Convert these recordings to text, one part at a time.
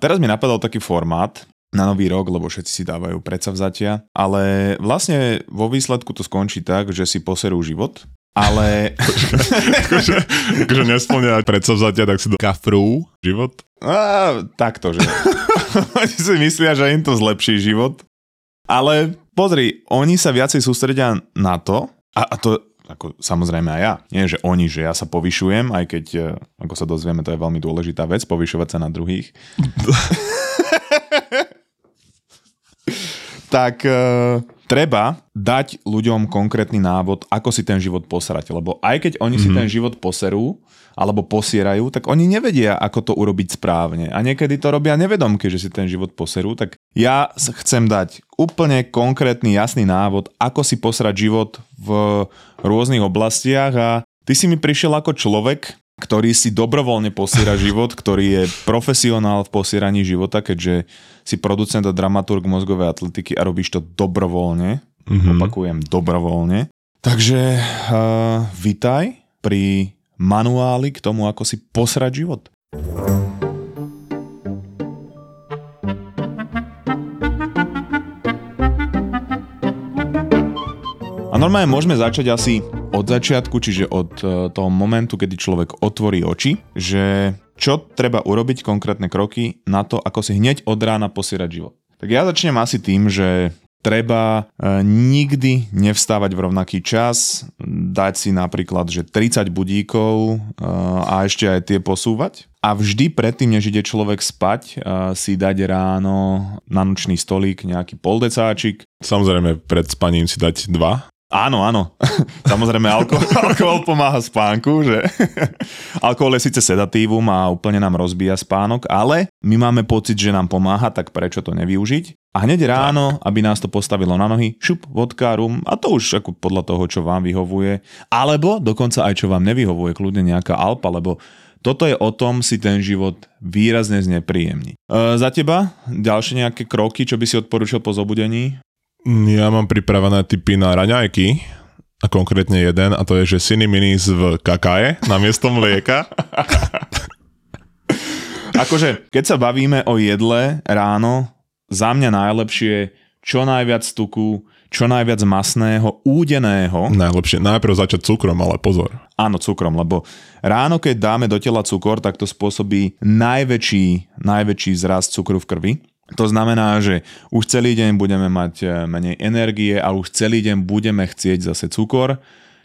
Teraz mi napadol taký formát na nový rok, lebo všetci si dávajú predsavzatia, ale vlastne vo výsledku to skončí tak, že si poserú život, ale... akože, akože nesplňa predsavzatia, tak si do kafrú život? A, takto, že. oni si myslia, že im to zlepší život. Ale pozri, oni sa viacej sústredia na to, a, a to ako samozrejme aj ja. Nie, že oni, že ja sa povyšujem, aj keď, e, ako sa dozvieme, to je veľmi dôležitá vec, povyšovať sa na druhých. tak uh, treba dať ľuďom konkrétny návod, ako si ten život posrať. Lebo aj keď oni mm-hmm. si mhm. ten život poserú, alebo posierajú, tak oni nevedia, ako to urobiť správne. A niekedy to robia nevedomky, že si ten život poserú. Tak ja chcem dať úplne konkrétny, jasný návod, ako si posrať život v rôznych oblastiach a ty si mi prišiel ako človek, ktorý si dobrovoľne posiera život, ktorý je profesionál v posieraní života, keďže si producent a dramaturg mozgovej atletiky a robíš to dobrovoľne. Mm-hmm. Opakujem, dobrovoľne. Takže uh, vitaj pri manuály k tomu, ako si posrať život. A normálne môžeme začať asi od začiatku, čiže od e, toho momentu, kedy človek otvorí oči, že čo treba urobiť, konkrétne kroky na to, ako si hneď od rána posierať život. Tak ja začnem asi tým, že treba e, nikdy nevstávať v rovnaký čas, dať si napríklad, že 30 budíkov e, a ešte aj tie posúvať. A vždy predtým, než ide človek spať, si dať ráno na nočný stolík nejaký poldecáčik. Samozrejme, pred spaním si dať dva. Áno, áno. Samozrejme, alkohol, alkohol pomáha spánku, že alkohol je síce sedatívum a úplne nám rozbíja spánok, ale my máme pocit, že nám pomáha, tak prečo to nevyužiť? A hneď ráno, aby nás to postavilo na nohy, šup, vodka, rum, a to už ako podľa toho, čo vám vyhovuje. Alebo dokonca aj čo vám nevyhovuje, kľudne nejaká alpa, lebo toto je o tom si ten život výrazne znepríjemní. E, za teba ďalšie nejaké kroky, čo by si odporučil po zobudení? Ja mám pripravené typy na raňajky, a konkrétne jeden, a to je, že Cine Minis v kakaje na miesto mlieka. akože, keď sa bavíme o jedle ráno, za mňa najlepšie čo najviac tuku, čo najviac masného, údeného. Najlepšie, najprv začať cukrom, ale pozor. Áno, cukrom, lebo ráno, keď dáme do tela cukor, tak to spôsobí najväčší, najväčší zrast cukru v krvi. To znamená, že už celý deň budeme mať e, menej energie a už celý deň budeme chcieť zase cukor,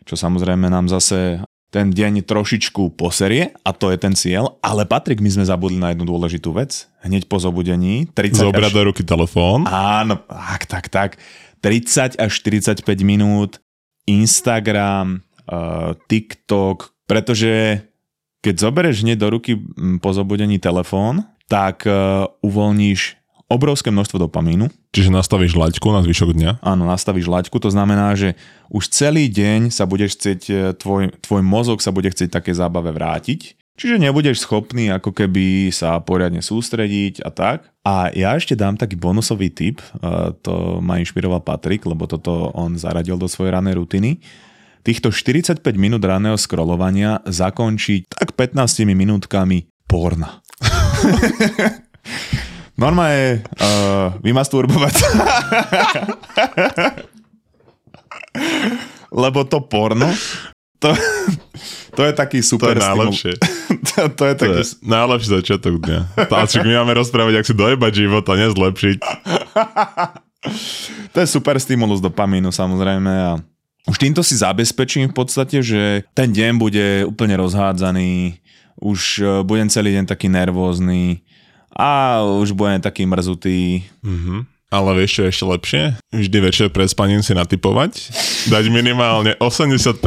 čo samozrejme nám zase ten deň trošičku poserie a to je ten cieľ, ale Patrik, my sme zabudli na jednu dôležitú vec. Hneď po zobudení. 30 Zobrať až... do ruky telefón. Áno, tak, tak, tak. 30 až 45 minút Instagram, uh, TikTok, pretože keď zoberieš hneď do ruky po zobudení telefón, tak uh, uvoľníš obrovské množstvo dopamínu. Čiže nastavíš laťku na zvyšok dňa? Áno, nastavíš laťku, to znamená, že už celý deň sa budeš chcieť, e, tvoj, tvoj mozog sa bude chcieť také zábave vrátiť. Čiže nebudeš schopný ako keby sa poriadne sústrediť a tak. A ja ešte dám taký bonusový tip, e, to ma inšpiroval Patrik, lebo toto on zaradil do svojej ranej rutiny. Týchto 45 minút raného scrollovania zakončiť tak 15 minútkami porna. Normálne uh, vymasturbovať. Lebo to porno, to, to je taký super To je najlepšie. to, to je taký... To je najlepší začiatok dňa. Táčik, my máme rozprávať, ak si dojebať život a nezlepšiť. to je super stimulus dopamínu samozrejme a už týmto si zabezpečím v podstate, že ten deň bude úplne rozhádzaný, už eh, budem celý deň taký nervózny, a už budem taký mrzutý. Mm-hmm. Ale vieš čo je ešte lepšie? Vždy večer pred spaním si natypovať, dať minimálne 80%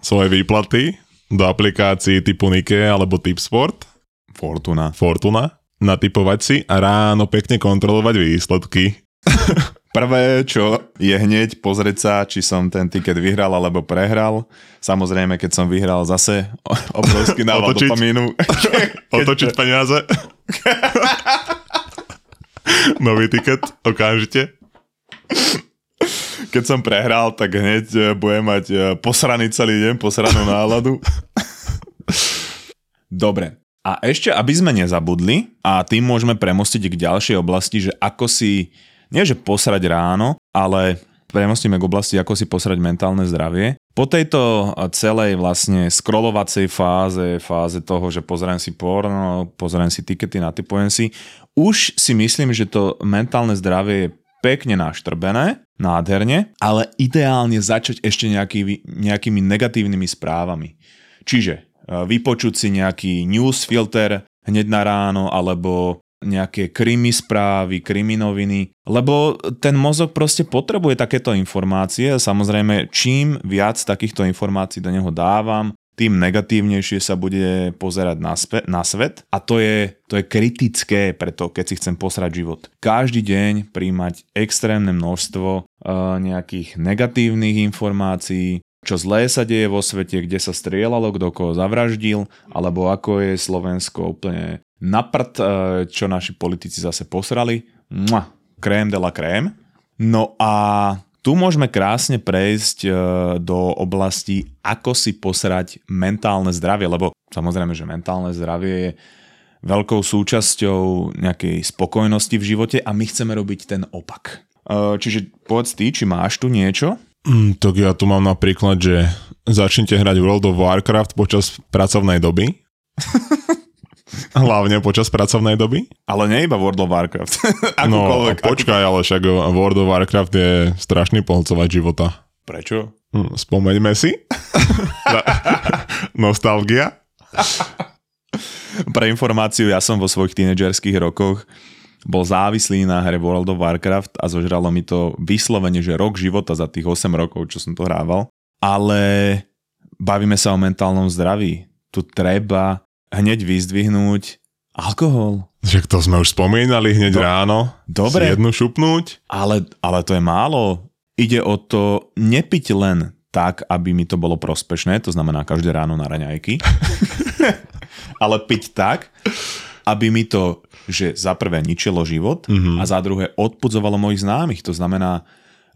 svojej výplaty do aplikácií typu Nike alebo Tipsport. Fortuna. Fortuna. Natypovať si a ráno pekne kontrolovať výsledky. Prvé, čo je hneď pozrieť sa, či som ten tiket vyhral alebo prehral. Samozrejme, keď som vyhral zase obrovský nával dopamínu. Otočiť peniaze. Nový tiket, okamžite. Keď som prehral, tak hneď eh, budem mať eh, posraný celý deň, posranú náladu. Dobre, A ešte, aby sme nezabudli, a tým môžeme premostiť k ďalšej oblasti, že ako si, nie že posrať ráno, ale premostíme k oblasti, ako si posrať mentálne zdravie. Po tejto celej vlastne scrollovacej fáze, fáze toho, že pozriem si porno, pozriem si tikety, natypujem si, už si myslím, že to mentálne zdravie je pekne naštrbené, nádherne, ale ideálne začať ešte nejaký, nejakými negatívnymi správami. Čiže vypočuť si nejaký newsfilter hneď na ráno alebo nejaké krimi správy, kriminoviny, lebo ten mozog proste potrebuje takéto informácie samozrejme čím viac takýchto informácií do neho dávam, tým negatívnejšie sa bude pozerať na, spe- na svet a to je, to je kritické preto, keď si chcem posrať život. Každý deň príjmať extrémne množstvo uh, nejakých negatívnych informácií, čo zlé sa deje vo svete, kde sa strieľalo, kto koho zavraždil, alebo ako je Slovensko úplne naprd, e, čo naši politici zase posrali. Mua, krém de la krém. No a tu môžeme krásne prejsť e, do oblasti, ako si posrať mentálne zdravie, lebo samozrejme, že mentálne zdravie je veľkou súčasťou nejakej spokojnosti v živote a my chceme robiť ten opak. E, čiže povedz ty, či máš tu niečo, Mm, tak ja tu mám napríklad, že začnite hrať World of Warcraft počas pracovnej doby. Hlavne počas pracovnej doby. Ale nie iba World of Warcraft. no počkaj, ale však World of Warcraft je strašný polcovať života. Prečo? Hm, spomeňme si. Nostalgia. Pre informáciu, ja som vo svojich tínedžerských rokoch bol závislý na hre World of Warcraft a zožralo mi to vyslovene, že rok života za tých 8 rokov, čo som to hrával. Ale bavíme sa o mentálnom zdraví. Tu treba hneď vyzdvihnúť alkohol. Že to sme už spomínali hneď Do, ráno. Dobre. Si jednu šupnúť. Ale, ale to je málo. Ide o to nepiť len tak, aby mi to bolo prospešné, to znamená každé ráno na raňajky, ale piť tak, aby mi to že za prvé ničilo život mm-hmm. a za druhé odpudzovalo mojich známych. To znamená,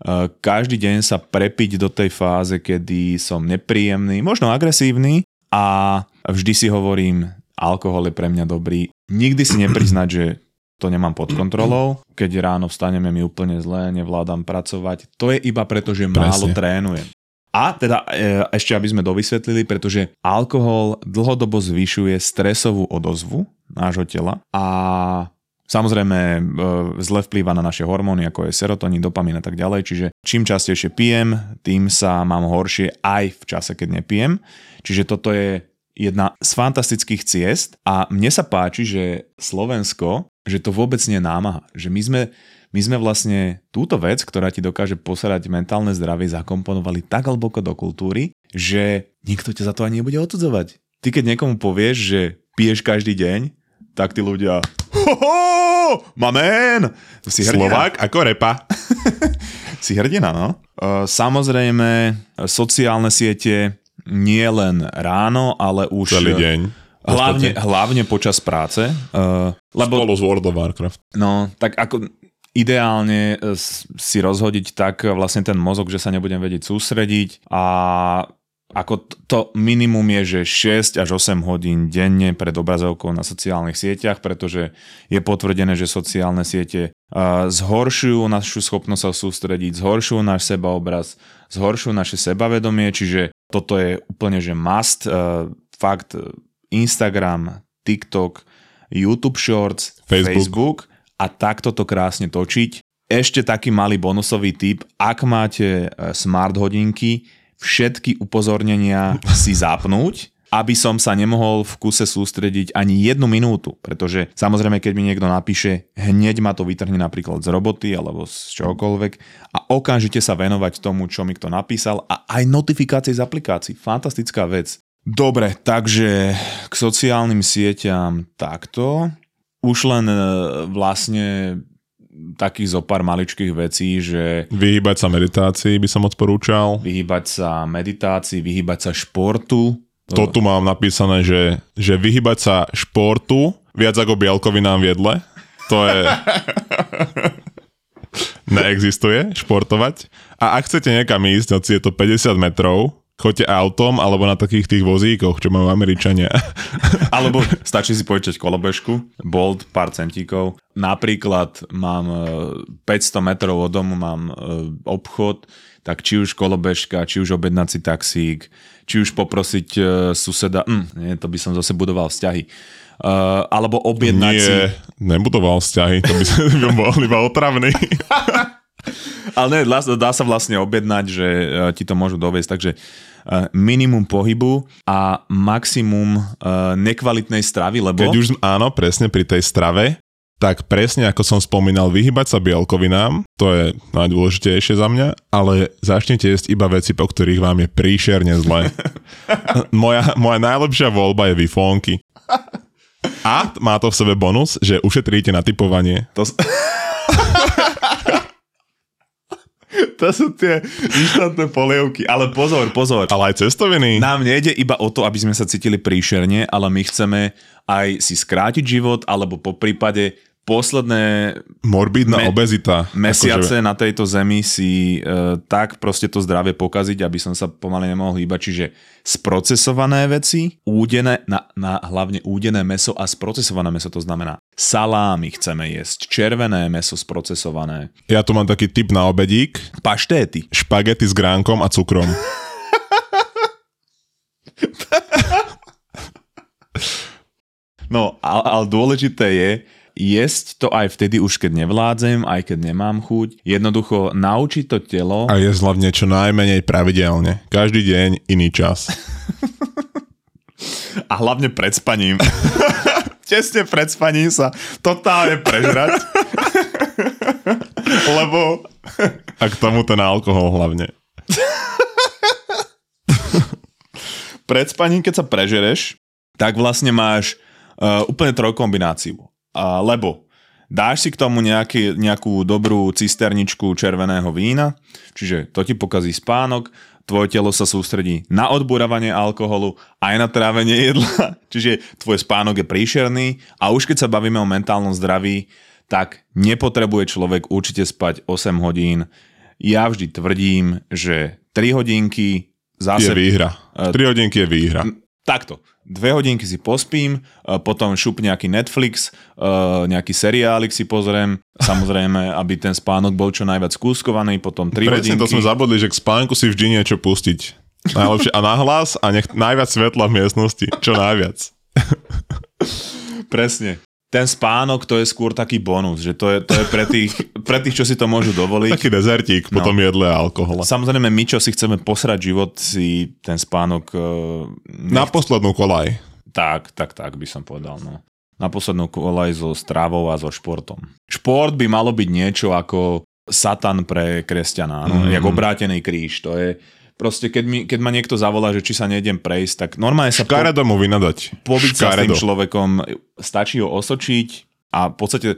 e, každý deň sa prepiť do tej fáze, kedy som nepríjemný, možno agresívny a vždy si hovorím, alkohol je pre mňa dobrý. Nikdy si nepriznať, že to nemám pod kontrolou. Keď ráno vstaneme mi úplne zle, nevládam pracovať. To je iba preto, že Presne. málo trénujem. A teda e, ešte aby sme dovysvetlili, pretože alkohol dlhodobo zvyšuje stresovú odozvu nášho tela a samozrejme e, zle vplýva na naše hormóny, ako je serotonín, dopamín a tak ďalej, čiže čím častejšie pijem, tým sa mám horšie aj v čase, keď nepijem. Čiže toto je jedna z fantastických ciest a mne sa páči, že Slovensko, že to vôbec nie je námaha, že my sme my sme vlastne túto vec, ktorá ti dokáže posarať mentálne zdravie, zakomponovali tak hlboko do kultúry, že nikto ťa za to ani nebude odsudzovať. Ty keď niekomu povieš, že piješ každý deň, tak tí ľudia Hoho, mamen! Si hrdina. Slovák ako repa. si hrdina, no. Samozrejme, sociálne siete nie len ráno, ale už... Celý deň. Hlavne, hlavne počas práce. Lebo, Spolu z World of Warcraft. No, tak ako ideálne si rozhodiť tak vlastne ten mozog, že sa nebudem vedieť sústrediť a ako to minimum je, že 6 až 8 hodín denne pred obrazovkou na sociálnych sieťach, pretože je potvrdené, že sociálne siete zhoršujú našu schopnosť sa sústrediť, zhoršujú náš sebaobraz, zhoršujú naše sebavedomie, čiže toto je úplne, že must. Fakt Instagram, TikTok, YouTube Shorts, Facebook, Facebook a takto to krásne točiť. Ešte taký malý bonusový tip, ak máte smart hodinky, všetky upozornenia si zapnúť, aby som sa nemohol v kuse sústrediť ani jednu minútu, pretože samozrejme, keď mi niekto napíše, hneď ma to vytrhne napríklad z roboty alebo z čokoľvek a okamžite sa venovať tomu, čo mi kto napísal a aj notifikácie z aplikácií. Fantastická vec. Dobre, takže k sociálnym sieťam takto. Už len e, vlastne takých zo pár maličkých vecí, že... Vyhýbať sa meditácii by som odporúčal. Vyhýbať sa meditácii, vyhýbať sa športu. To tu mám napísané, že, že vyhýbať sa športu viac ako bielkovinám v jedle. To je... Neexistuje športovať. A ak chcete niekam ísť, hoci je to 50 metrov, Choďte autom alebo na takých tých vozíkoch, čo majú Američania. Alebo stačí si počať kolobežku, bolt, pár centíkov. Napríklad mám e, 500 metrov od domu, mám e, obchod, tak či už kolobežka, či už objednať si taxík, či už poprosiť e, suseda, mm, nie, to by som zase budoval vzťahy, uh, alebo objednať si... Nie, nebudoval vzťahy, to by som bol iba otravný. Ale ne, dá, sa vlastne objednať, že e, ti to môžu doviesť, takže e, minimum pohybu a maximum e, nekvalitnej stravy, lebo... Keď už, áno, presne pri tej strave, tak presne ako som spomínal, vyhybať sa bielkovinám, to je najdôležitejšie za mňa, ale začnite jesť iba veci, po ktorých vám je príšerne zle. moja, moja najlepšia voľba je vifónky. A má to v sebe bonus, že ušetríte na typovanie. To... to sú tie inštantné polievky. Ale pozor, pozor. Ale aj cestoviny. Nám nejde iba o to, aby sme sa cítili príšerne, ale my chceme aj si skrátiť život, alebo po prípade posledné Morbidná Me- obezita. mesiace na tejto zemi si e, tak proste to zdravie pokaziť, aby som sa pomaly nemohol hýbať. Čiže sprocesované veci, údené, na, na hlavne údené meso a sprocesované meso, to znamená salámy chceme jesť, červené meso sprocesované, ja tu mám taký tip na obedík. paštéty. Špagety s gránkom a cukrom. No, ale, ale dôležité je, jesť to aj vtedy už keď nevládzem, aj keď nemám chuť. Jednoducho naučiť to telo. A jesť hlavne čo najmenej pravidelne. Každý deň iný čas. A hlavne pred spaním. Tesne pred spaním sa totálne prežrať. Lebo A k tomu ten alkohol hlavne. pred spaním, keď sa prežereš, tak vlastne máš uh, úplne trojkombináciu. Lebo dáš si k tomu nejaký, nejakú dobrú cisterničku červeného vína, čiže to ti pokazí spánok, tvoje telo sa sústredí na odburávanie alkoholu aj na trávenie jedla, čiže tvoj spánok je príšerný a už keď sa bavíme o mentálnom zdraví, tak nepotrebuje človek určite spať 8 hodín. Ja vždy tvrdím, že 3 hodinky zase... Je výhra. 3 hodinky je výhra. Takto. Dve hodinky si pospím, e, potom šup nejaký Netflix, e, nejaký seriálik si pozriem, samozrejme, aby ten spánok bol čo najviac skúskovaný, potom 3 Presne hodinky. to sme zabudli, že k spánku si vždy niečo pustiť. Najlepšie a nahlas a nech najviac svetla v miestnosti. Čo najviac. Presne. Ten spánok to je skôr taký bonus, že to je, to je pre, tých, pre tých, čo si to môžu dovoliť. Taký dezertík No. tom jedle a alkohole. Samozrejme, my, čo si chceme posrať život, si ten spánok... e, Na poslednú kolaj. Tak, tak, tak by som povedal, no. Na poslednú kolaj so strávou a so športom. Šport by malo byť niečo ako satan pre kresťana, no, Mhm. mm. jak obrátený kríž. To je proste, keď, mi, keď ma niekto zavolá, že či sa nejdem prejsť, tak normálne sa po, Škaredo mu vynadať. pobiť sa s tým človekom, stačí ho osočiť a v podstate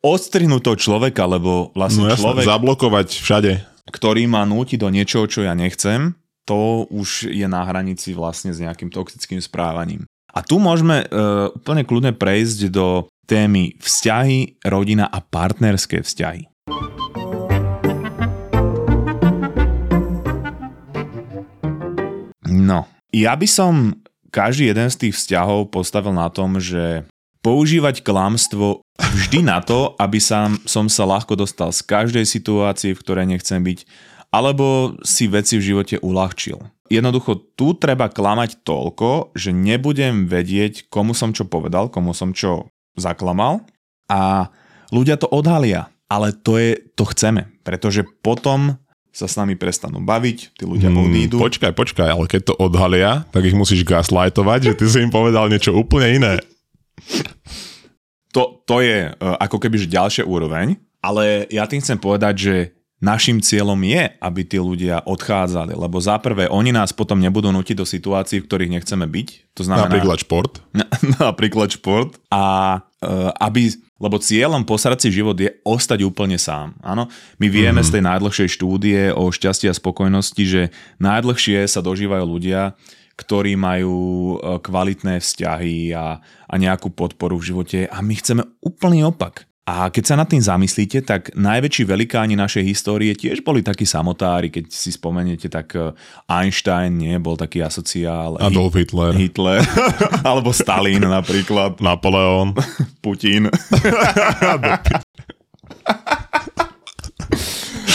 odstrihnúť toho človeka, lebo vlastne No jasné, človek, zablokovať všade. ktorý ma núti do niečoho, čo ja nechcem, to už je na hranici vlastne s nejakým toxickým správaním. A tu môžeme uh, úplne kľudne prejsť do témy vzťahy, rodina a partnerské vzťahy. No, ja by som každý jeden z tých vzťahov postavil na tom, že používať klamstvo vždy na to, aby sa, som sa ľahko dostal z každej situácie, v ktorej nechcem byť, alebo si veci v živote uľahčil. Jednoducho tu treba klamať toľko, že nebudem vedieť, komu som čo povedal, komu som čo zaklamal a ľudia to odhalia. Ale to je, to chceme, pretože potom sa s nami prestanú baviť, tí ľudia Hmm, odídu. počkaj, počkaj, ale keď to odhalia, tak ich musíš gaslightovať, že ty si im povedal niečo úplne iné. to, to je uh, ako keby ďalšia úroveň, ale ja tým chcem povedať, že našim cieľom je, aby tí ľudia odchádzali, lebo za prvé, oni nás potom nebudú nutiť do situácií, v ktorých nechceme byť. To znamená Napríklad šport. napríklad šport a uh, aby, lebo cieľom posrať si život je ostať úplne sám. Áno, my vieme mm. z tej najdlhšej štúdie o šťastí a spokojnosti, že najdlhšie sa dožívajú ľudia, ktorí majú uh, kvalitné vzťahy a, a nejakú podporu v živote a my chceme úplný opak. A keď sa nad tým zamyslíte, tak najväčší velikáni našej histórie tiež boli takí samotári. Keď si spomeniete, tak eh, Einstein nie bol taký asociál. Adolf Hitler. Hitler. Alebo Stalin napríklad. Napoleon. Putin.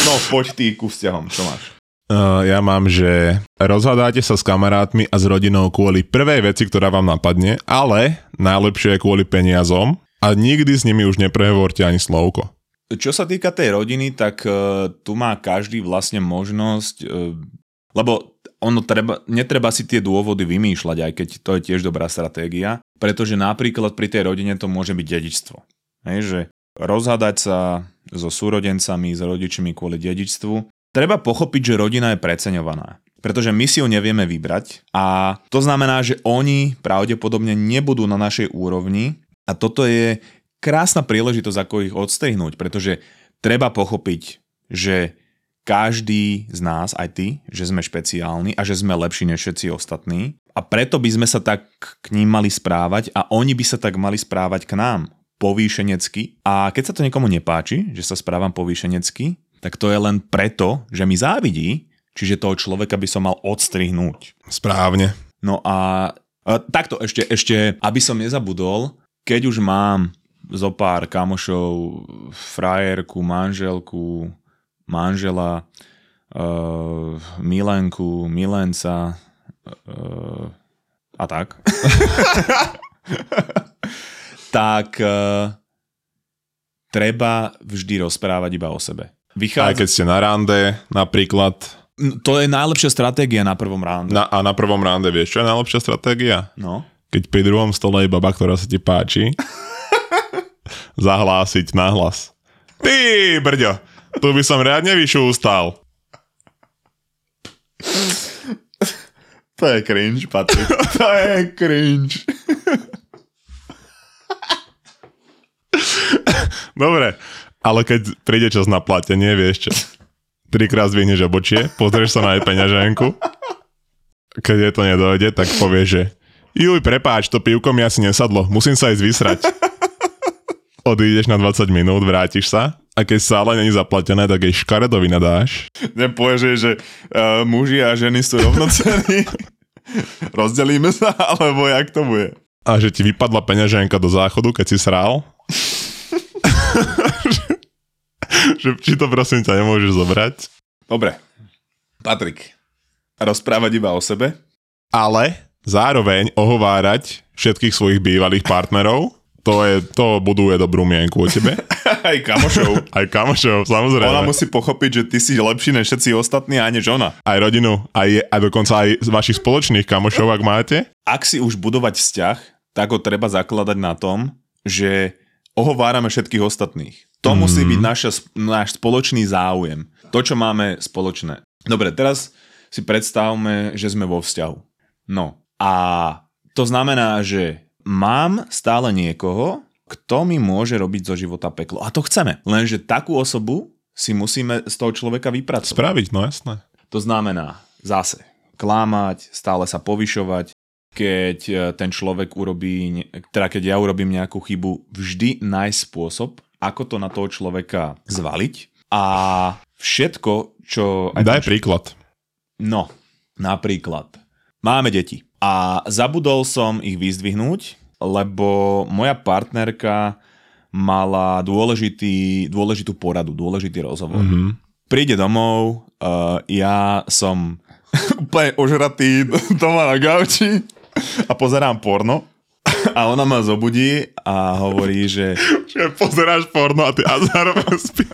no, poď ty ku vzťahom, čo máš? Uh, ja mám, že rozhadáte sa s kamarátmi a s rodinou kvôli prvej veci, ktorá vám napadne, ale najlepšie je kvôli peniazom a nikdy s nimi už neprehovorte ani slovko. Čo sa týka tej rodiny, tak uh, tu má každý vlastne možnosť, uh, lebo ono treba, netreba si tie dôvody vymýšľať, aj keď to je tiež dobrá stratégia, pretože napríklad pri tej rodine to môže byť dedičstvo. Hej, že rozhádať sa so súrodencami, s rodičmi kvôli dedičstvu Treba pochopiť, že rodina je preceňovaná. Pretože my si ju nevieme vybrať a to znamená, že oni pravdepodobne nebudú na našej úrovni a toto je krásna príležitosť, ako ich odstrihnúť, pretože treba pochopiť, že každý z nás, aj ty, že sme špeciálni a že sme lepší než všetci ostatní a preto by sme sa tak k ním mali správať a oni by sa tak mali správať k nám povýšenecky a keď sa to niekomu nepáči, že sa správam povýšenecky, tak to je len preto, že mi závidí, čiže toho človeka by som mal odstrihnúť. Správne. No a, a takto ešte, ešte, aby som nezabudol, keď už mám zo pár kamošov, frajerku, manželku, manžela, uh, milenku, milenca uh, a tak. tak uh, treba vždy rozprávať iba o sebe. Vychádza... Aj keď ste na rande napríklad. To je najlepšia stratégia na prvom rande. Na, a na prvom rande vieš, čo je najlepšia stratégia? No. Keď pri druhom stole je baba, ktorá sa ti páči, zahlásiť nahlas. Ty, brďo, tu by som riadne vyšústal. To je cringe, Patrik. To je cringe. Dobre, ale keď príde čas na platenie, vieš čo? Trikrát zvihneš obočie, pozrieš sa na jej peňaženku. Keď je to nedojde, tak povieš, že juj, prepáč, to pivko mi asi nesadlo, musím sa ísť vysrať. Odídeš na 20 minút, vrátiš sa a keď ale není zaplatené, tak jej škaredovi nadáš. Nepovieš, že uh, muži a ženy sú rovnocenní. Rozdelíme sa, alebo jak to bude? A že ti vypadla peňaženka do záchodu, keď si srál že či to prosím ťa nemôžeš zobrať. Dobre. Patrik, rozprávať iba o sebe? Ale zároveň ohovárať všetkých svojich bývalých partnerov, to, je, to buduje dobrú mienku o tebe. Aj kamošov. Aj kamošov, samozrejme. Ona musí pochopiť, že ty si lepší než všetci ostatní a než ona. Aj rodinu, aj, aj dokonca aj z vašich spoločných kamošov, ak máte. Ak si už budovať vzťah, tak ho treba zakladať na tom, že ohovárame všetkých ostatných. To mm. musí byť naša, náš spoločný záujem. To, čo máme spoločné. Dobre, teraz si predstavme, že sme vo vzťahu. No a to znamená, že mám stále niekoho, kto mi môže robiť zo života peklo. A to chceme. Lenže takú osobu si musíme z toho človeka vypracovať. Spraviť, no jasné. To znamená zase klámať, stále sa povyšovať, keď e, ten človek urobí, teda keď ja urobím nejakú chybu, vždy nájsť spôsob, ako to na toho človeka zvaliť a všetko, čo... Daj príklad. No, napríklad. Máme deti a zabudol som ich vyzdvihnúť, lebo moja partnerka mala dôležitý, dôležitú poradu, dôležitý rozhovor. Mm-hmm. Príde domov, uh, ja som úplne ožratý doma na gauči a pozerám porno a ona ma zobudí a hovorí, že... Že pozeráš porno a ty a zároveň spí.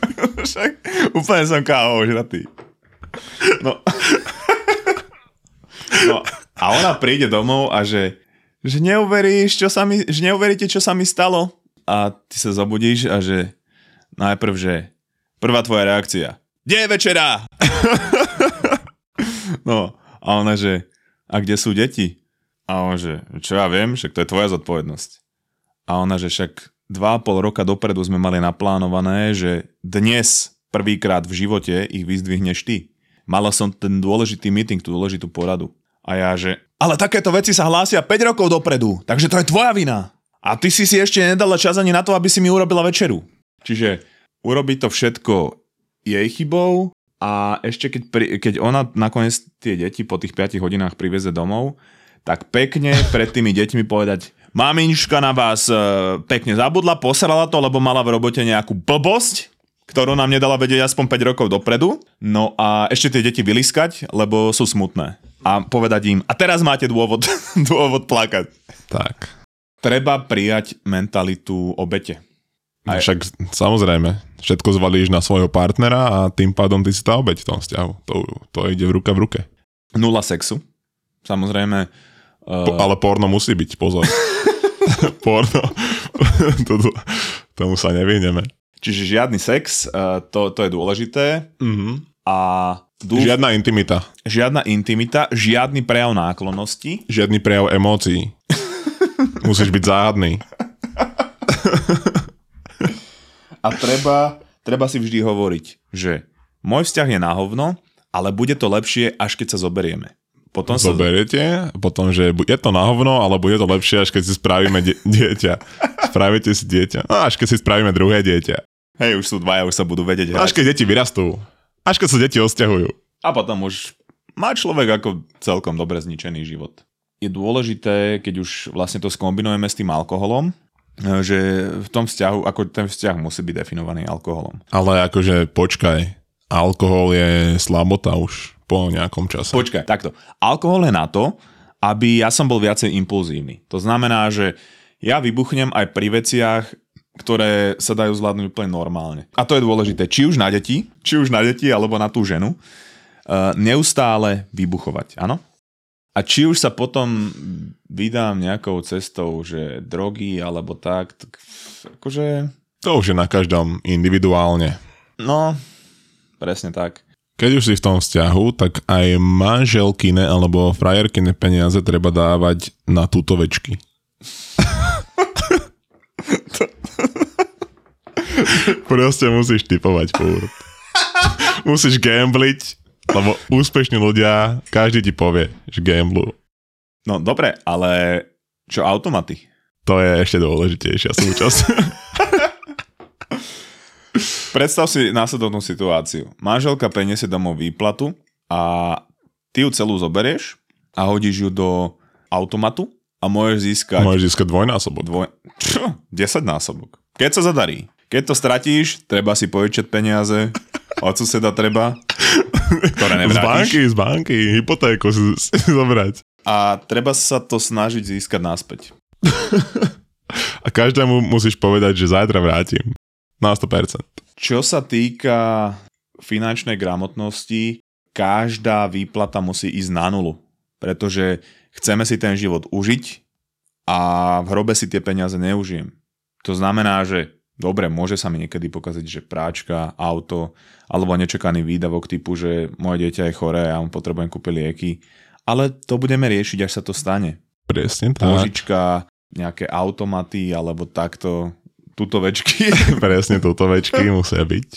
Však úplne som káho ožratý. No. no. A ona príde domov a že, že neuveríš, čo sa mi, že neuveríte, čo sa mi stalo. A ty sa zobudíš a že najprv, že prvá tvoja reakcia. Kde je večera? no. A ona, že a kde sú deti? A on, že čo ja viem, však to je tvoja zodpovednosť. A ona, že však dva pol roka dopredu sme mali naplánované, že dnes prvýkrát v živote ich vyzdvihneš ty. Mala som ten dôležitý meeting, tú dôležitú poradu. A ja, že ale takéto veci sa hlásia 5 rokov dopredu, takže to je tvoja vina. A ty si si ešte nedala čas ani na to, aby si mi urobila večeru. Čiže urobiť to všetko jej chybou a ešte keď, pri, keď ona nakoniec tie deti po tých 5 hodinách priveze domov, tak pekne pred tými deťmi povedať Mamička na vás e, pekne zabudla, posrala to, lebo mala v robote nejakú blbosť, ktorú nám nedala vedieť aspoň 5 rokov dopredu. No a ešte tie deti vyliskať, lebo sú smutné. A povedať im, a teraz máte dôvod, dôvod plakať. Tak. Treba prijať mentalitu obete. Aj. Však samozrejme, všetko zvalíš na svojho partnera a tým pádom ty si tá obeť v tom vzťahu. To, to ide v ruka v ruke. Nula sexu. Samozrejme. Po, ale porno musí byť, pozor. porno. to, to, tomu sa nevyhneme. Čiže žiadny sex, uh, to, to je dôležité. Mm-hmm. A dúf... Žiadna intimita. Žiadna intimita, žiadny prejav náklonnosti. Žiadny prejav emócií. Musíš byť záhadný. A treba, treba si vždy hovoriť, že môj vzťah je na hovno, ale bude to lepšie, až keď sa zoberieme. Potom sa... Zoberiete, potom, že je to na hovno, ale bude to lepšie, až keď si spravíme die- dieťa. Spravíte si dieťa. No, až keď si spravíme druhé dieťa. Hej, už sú dvaja, už sa budú vedieť. Až keď deti vyrastú. Až keď sa deti osťahujú. A potom už má človek ako celkom dobre zničený život. Je dôležité, keď už vlastne to skombinujeme s tým alkoholom, že v tom vzťahu, ako ten vzťah musí byť definovaný alkoholom. Ale akože počkaj, alkohol je slabota už po nejakom čase. Počkaj, takto. Alkohol je na to, aby ja som bol viacej impulzívny. To znamená, že ja vybuchnem aj pri veciach, ktoré sa dajú zvládnuť úplne normálne. A to je dôležité, či už na deti, či už na deti, alebo na tú ženu, uh, neustále vybuchovať, áno? A či už sa potom vydám nejakou cestou, že drogy alebo tak, tak akože... To už je na každom individuálne. No, presne tak. Keď už si v tom vzťahu, tak aj manželkine alebo frajerkine peniaze treba dávať na túto večky. Proste musíš typovať furt. Musíš gambliť lebo úspešní ľudia, každý ti povie, že gamblu. No dobre, ale čo automaty? To je ešte dôležitejšia súčasť. Predstav si následovnú situáciu. Manželka preniesie domov výplatu a ty ju celú zoberieš a hodíš ju do automatu a môžeš získať... Môžeš získať dvojnásobok. Dvoj... Čo? 10 násobok. Keď sa zadarí. Keď to stratíš, treba si požičať peniaze, od suseda treba, ktoré nevrátiš. Z banky, z banky, hypotéku si, si zobrať. A treba sa to snažiť získať naspäť. A každému musíš povedať, že zajtra vrátim. Na 100%. Čo sa týka finančnej gramotnosti, každá výplata musí ísť na nulu. Pretože chceme si ten život užiť a v hrobe si tie peniaze neužijem. To znamená, že Dobre, môže sa mi niekedy pokaziť, že práčka, auto, alebo nečakaný výdavok typu, že moje dieťa je choré a on potrebujem kúpiť lieky. Ale to budeme riešiť, až sa to stane. Presne tak. Požička, nejaké automaty, alebo takto, tutovečky. Presne, tutovečky musia byť.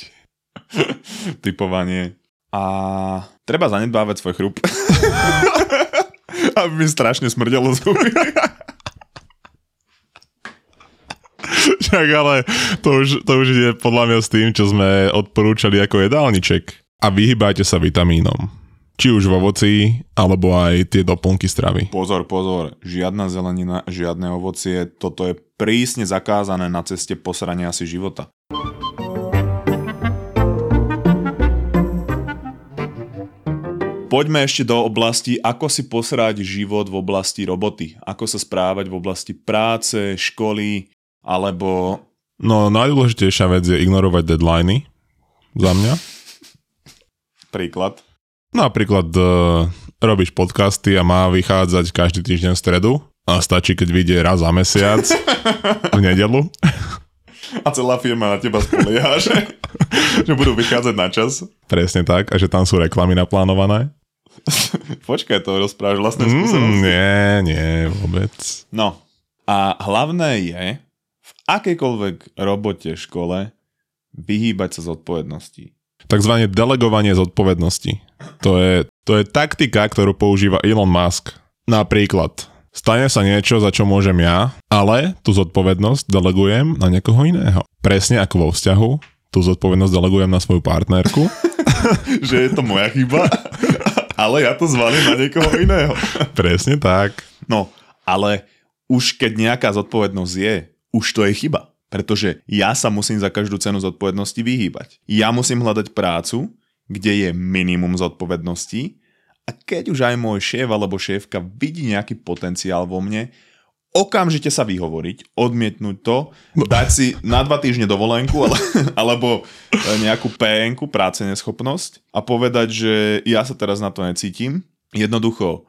Typovanie. A treba zanedbávať svoj chrup. Aby mi strašne smrdelo zuby. Však ale to už, to už je podľa mňa s tým, čo sme odporúčali ako jedálniček. A vyhybajte sa vitamínom. Či už v ovoci, alebo aj tie doplnky stravy. Pozor, pozor. Žiadna zelenina, žiadne ovocie. Toto je prísne zakázané na ceste posrania si života. Poďme ešte do oblasti, ako si posrať život v oblasti roboty. Ako sa správať v oblasti práce, školy, alebo... No najdôležitejšia vec je ignorovať deadliny za mňa. Príklad? Napríklad uh, robíš podcasty a má vychádzať každý týždeň v stredu a stačí, keď vyjde raz za mesiac v nedelu. A celá firma na teba spolieha, že, že budú vychádzať na čas. Presne tak, a že tam sú reklamy naplánované. Počkaj, to rozprávaš vlastné mm, skúsenosti. Nie, nie, vôbec. No, a hlavné je, akejkoľvek robote, škole, vyhýbať sa zodpovednosti. Takzvané delegovanie zodpovednosti. To je, to je taktika, ktorú používa Elon Musk. Napríklad, Stane sa niečo, za čo môžem ja, ale tú zodpovednosť delegujem na niekoho iného. Presne ako vo vzťahu, tú zodpovednosť delegujem na svoju partnerku. že je to moja chyba, ale ja to zvalím na niekoho iného. Presne tak. No, ale už keď nejaká zodpovednosť je, už to je chyba. Pretože ja sa musím za každú cenu zodpovednosti vyhýbať. Ja musím hľadať prácu, kde je minimum zodpovedností a keď už aj môj šéf alebo šéfka vidí nejaký potenciál vo mne, okamžite sa vyhovoriť, odmietnúť to, dať si na dva týždne dovolenku ale, alebo nejakú pn práce neschopnosť a povedať, že ja sa teraz na to necítim. Jednoducho,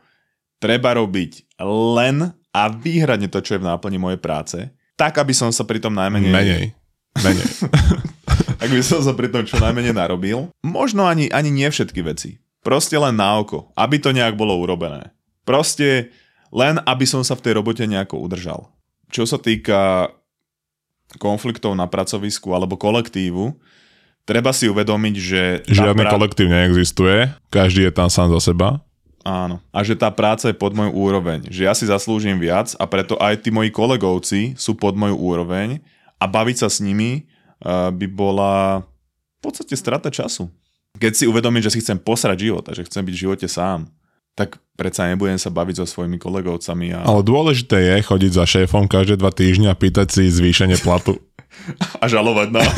treba robiť len a výhradne to, čo je v náplni mojej práce, tak, aby som sa pri tom najmenej... Menej. Menej. ak by som sa pri tom čo najmenej narobil. Možno ani, ani nie všetky veci. Proste len na oko, aby to nejak bolo urobené. Proste len aby som sa v tej robote nejako udržal. Čo sa týka konfliktov na pracovisku alebo kolektívu, treba si uvedomiť, že... Žiadny pra... kolektív neexistuje, každý je tam sám za seba. Áno. A že tá práca je pod moju úroveň. Že ja si zaslúžim viac a preto aj tí moji kolegovci sú pod moju úroveň a baviť sa s nimi uh, by bola v podstate strata času. Keď si uvedomím, že si chcem posrať život a že chcem byť v živote sám, tak predsa nebudem sa baviť so svojimi kolegovcami. A... Ale dôležité je chodiť za šéfom každé dva týždne a pýtať si zvýšenie platu. a žalovať na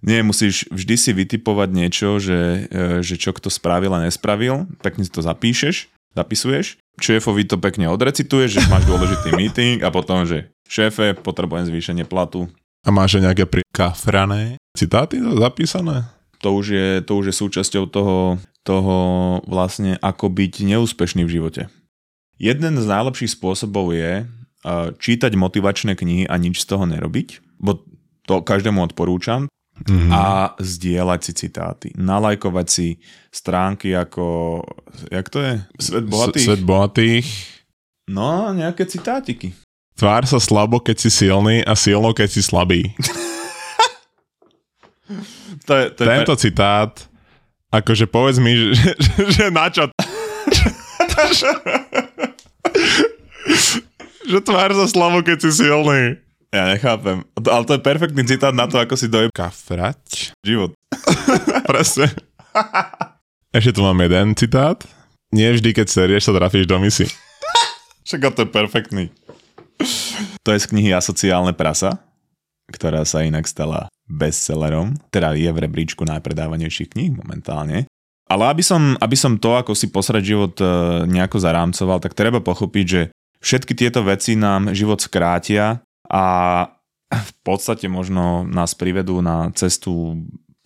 Nie, musíš vždy si vytipovať niečo, že, e, že čo kto spravil a nespravil, pekne si to zapíšeš, zapisuješ, šéfovi to pekne odrecituješ, že máš dôležitý meeting a potom, že šéfe, potrebujem zvýšenie platu. A máš nejaké prikafrané citáty zapísané? To už je, to už je súčasťou toho, toho vlastne, ako byť neúspešný v živote. Jeden z najlepších spôsobov je uh, čítať motivačné knihy a nič z toho nerobiť, bo to každému odporúčam, mm-hmm. a zdieľať si citáty. Nalajkovať si stránky ako, jak to je? Svet bohatých? Svet bohatých. No, nejaké citátiky. Tvár sa slabo, keď si silný a silno, keď si slabý. To je, to je Tento per... citát, akože povedz mi, že, že, že na čo... že tvár sa slavo, keď si silný. Ja nechápem. Ale to je perfektný citát na to, ako si dojem kafrať. Život. Presne. Ešte tu mám jeden citát. Nie vždy, keď serieš, sa trafíš do misi. Však to je perfektný. To je z knihy Asociálne prasa, ktorá sa inak stala bestsellerom, teda je v rebríčku najpredávanejších kníh momentálne. Ale aby som, aby som to, ako si posrať život e, nejako zarámcoval, tak treba pochopiť, že všetky tieto veci nám život skrátia a v podstate možno nás privedú na cestu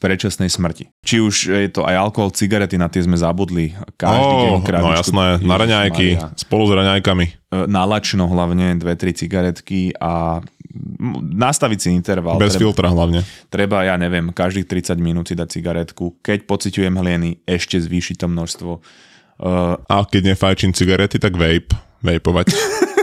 predčasnej smrti. Či už je to aj alkohol, cigarety, na tie sme zabudli. Každý oh. No jasné, na raňajky, spolu s raňajkami. E, na lačno hlavne, dve, tri cigaretky a nastaviť si interval. Bez treba, filtra hlavne. Treba, ja neviem, každých 30 minút si dať cigaretku. Keď pociťujem hlieny, ešte zvýšiť to množstvo. Uh, a keď nefajčím cigarety, tak vape. Vapovať.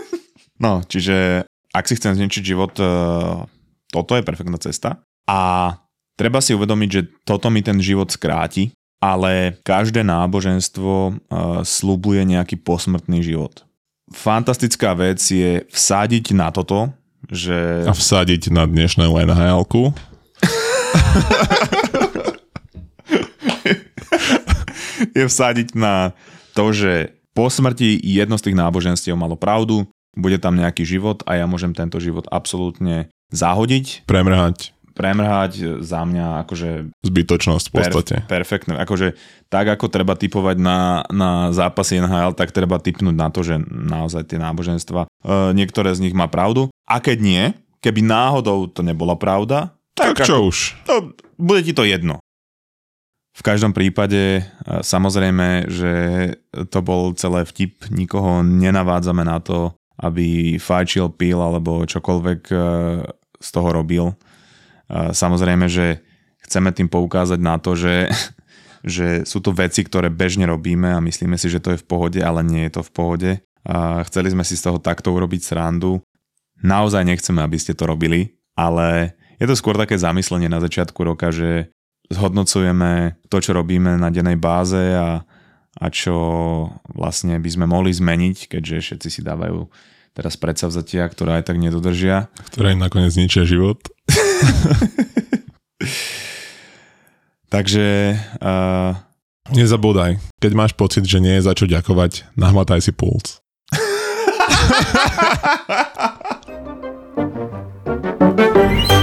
no, čiže ak si chcem zničiť život, uh, toto je perfektná cesta. A treba si uvedomiť, že toto mi ten život skráti, ale každé náboženstvo uh, slubuje nejaký posmrtný život. Fantastická vec je vsádiť na toto, že... A vsadiť na dnešné nhl je vsadiť na to, že po smrti jedno z tých náboženstiev malo pravdu, bude tam nejaký život a ja môžem tento život absolútne zahodiť. Premrhať premrhať za mňa akože... Zbytočnosť v podstate. Per, perfektné. Akože tak ako treba typovať na, na zápasy NHL, tak treba typnúť na to, že naozaj tie náboženstva, e, niektoré z nich má pravdu. A keď nie, keby náhodou to nebola pravda, tak, tak čo ako, už? To, bude ti to jedno. V každom prípade e, samozrejme, že to bol celé vtip, nikoho nenavádzame na to, aby fajčil, pil alebo čokoľvek e, z toho robil Samozrejme, že chceme tým poukázať na to, že, že sú to veci, ktoré bežne robíme a myslíme si, že to je v pohode, ale nie je to v pohode. A chceli sme si z toho takto urobiť srandu. Naozaj nechceme, aby ste to robili, ale je to skôr také zamyslenie na začiatku roka, že zhodnocujeme to, čo robíme na dennej báze a, a čo vlastne by sme mohli zmeniť, keďže všetci si dávajú teraz predsavzatia, ktoré aj tak nedodržia. Ktoré im nakoniec zničia život. Takže... Uh... Nezabúdaj, keď máš pocit, že nie je za čo ďakovať, nahmataj si puls.